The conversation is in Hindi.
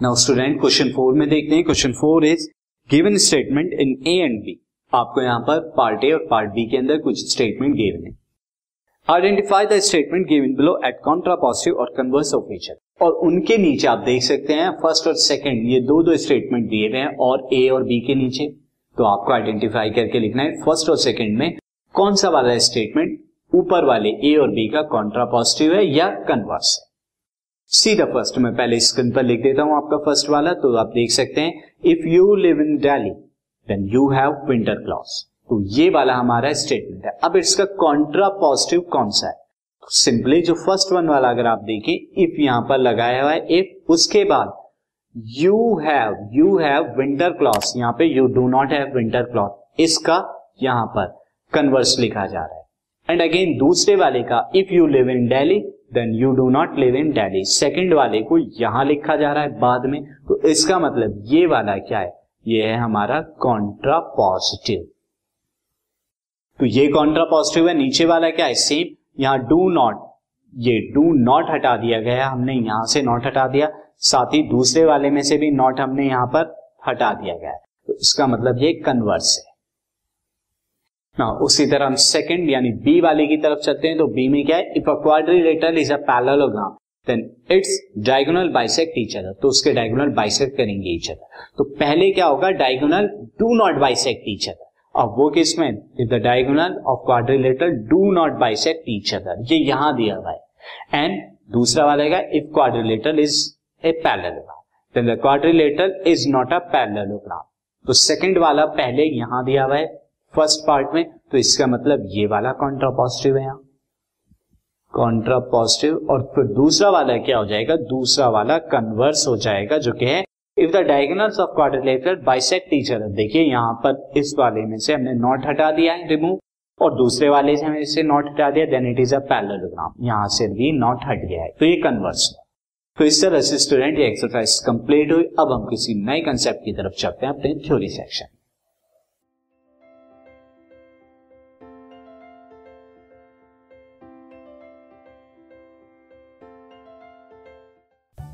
नाउ स्टूडेंट क्वेश्चन फोर में देखते हैं. Question four is given statement in A and B आपको यहाँ पर पार्ट ए और पार्ट बी के अंदर कुछ स्टेटमेंट गिवन है. Identify the statement given below at contrapositive और कन्वर्स ऑफ़ ईच और उनके नीचे आप देख सकते हैं फ़र्स्ट और सेकंड ये दो दो स्टेटमेंट दिए हुए हैं और ए और बी के नीचे. तो आपको आइडेंटिफाई करके लिखना है फ़र्स्ट और सेकंड में कौन सा वाला स्टेटमेंट ऊपर वाले ए और बी का कॉन्ट्रा पॉजिटिव है या कन्वर्स है. सी द फ़र्स्ट, मैं पहले स्क्रीन पर लिख देता हूँ आपका फ़र्स्ट वाला तो आप देख सकते हैं if you live in Delhi then you have winter cloth तो ये वाला हमारा स्टेटमेंट है। अब इसका कॉन्ट्रा पॉजिटिव कौन सा है? सिंपली जो फ़र्स्ट वन वाला अगर आप देखें इफ़ यहाँ पर लगाया हुआ है इफ़ उसके बाद you have you have winter cloth यहाँ पे you do not have winter cloth इसका यहाँ पर कन्वर्स लिखा जा रहा है। एंड अगेन दूसरे वाले का if you live in Delhi then you do not live in Delhi second वाले को यहाँ लिखा जा रहा है बाद में तो इसका मतलब ये वाला क्या है? ये है हमारा कॉन्ट्रा पॉजिटिव तो ये कॉन्ट्रा पॉजिटिव है, नीचे वाला क्या है? सेम यहाँ डू नॉट ये डू नॉट हटा दिया गया, हमने यहाँ से नॉट हटा दिया. साथ ही दूसरे वाले में से भी नॉट हमने यहाँ पर हटा दिया गया तो इसका मतलब ये कन्वर्स है। ना उसी तरह हम सेकंड यानी बी वाले की तरफ़ चलते हैं तो बी में क्या है? If a quadrilateral is a parallelogram then its diagonal bisect each other तो उसके डायगोनल बाइसेक्ट करेंगे ईच अदर तो पहले क्या होगा? Diagonal do not bisect each other अब वो किसमें? If the diagonal of quadrilateral do not bisect each other ये यहाँ दिया हुआ है। एंड दूसरा वाला है if quadrilateral is a parallelogram then the quadrilateral is not a parallelogram तो सेकंड वाला पहले यहाँ दिया हुआ है। फ़र्स्ट पार्ट में तो इसका मतलब ये वाला कॉन्ट्रा पॉजिटिव है यहाँ। कॉन्ट्रा पॉजिटिव और फिर दूसरा वाला क्या हो जाएगा? दूसरा वाला कन्वर्स हो जाएगा, जो कि है if the diagonals of quadrilateral bisect other देखिए यहाँ पर इस वाले में से हमने नॉट हटा दिया है रिमूव और दूसरे वाले से हमने इसे नॉट हटा दिया then it is a parallelogram यहाँ से भी नॉट हट गया है तो ये कन्वर्स है। तो इस तरह से स्टूडेंट ये एक्सरसाइज कंप्लीट हुई, अब हम किसी नए कंसेप्ट की तरफ़ चलते हैं अपने theory section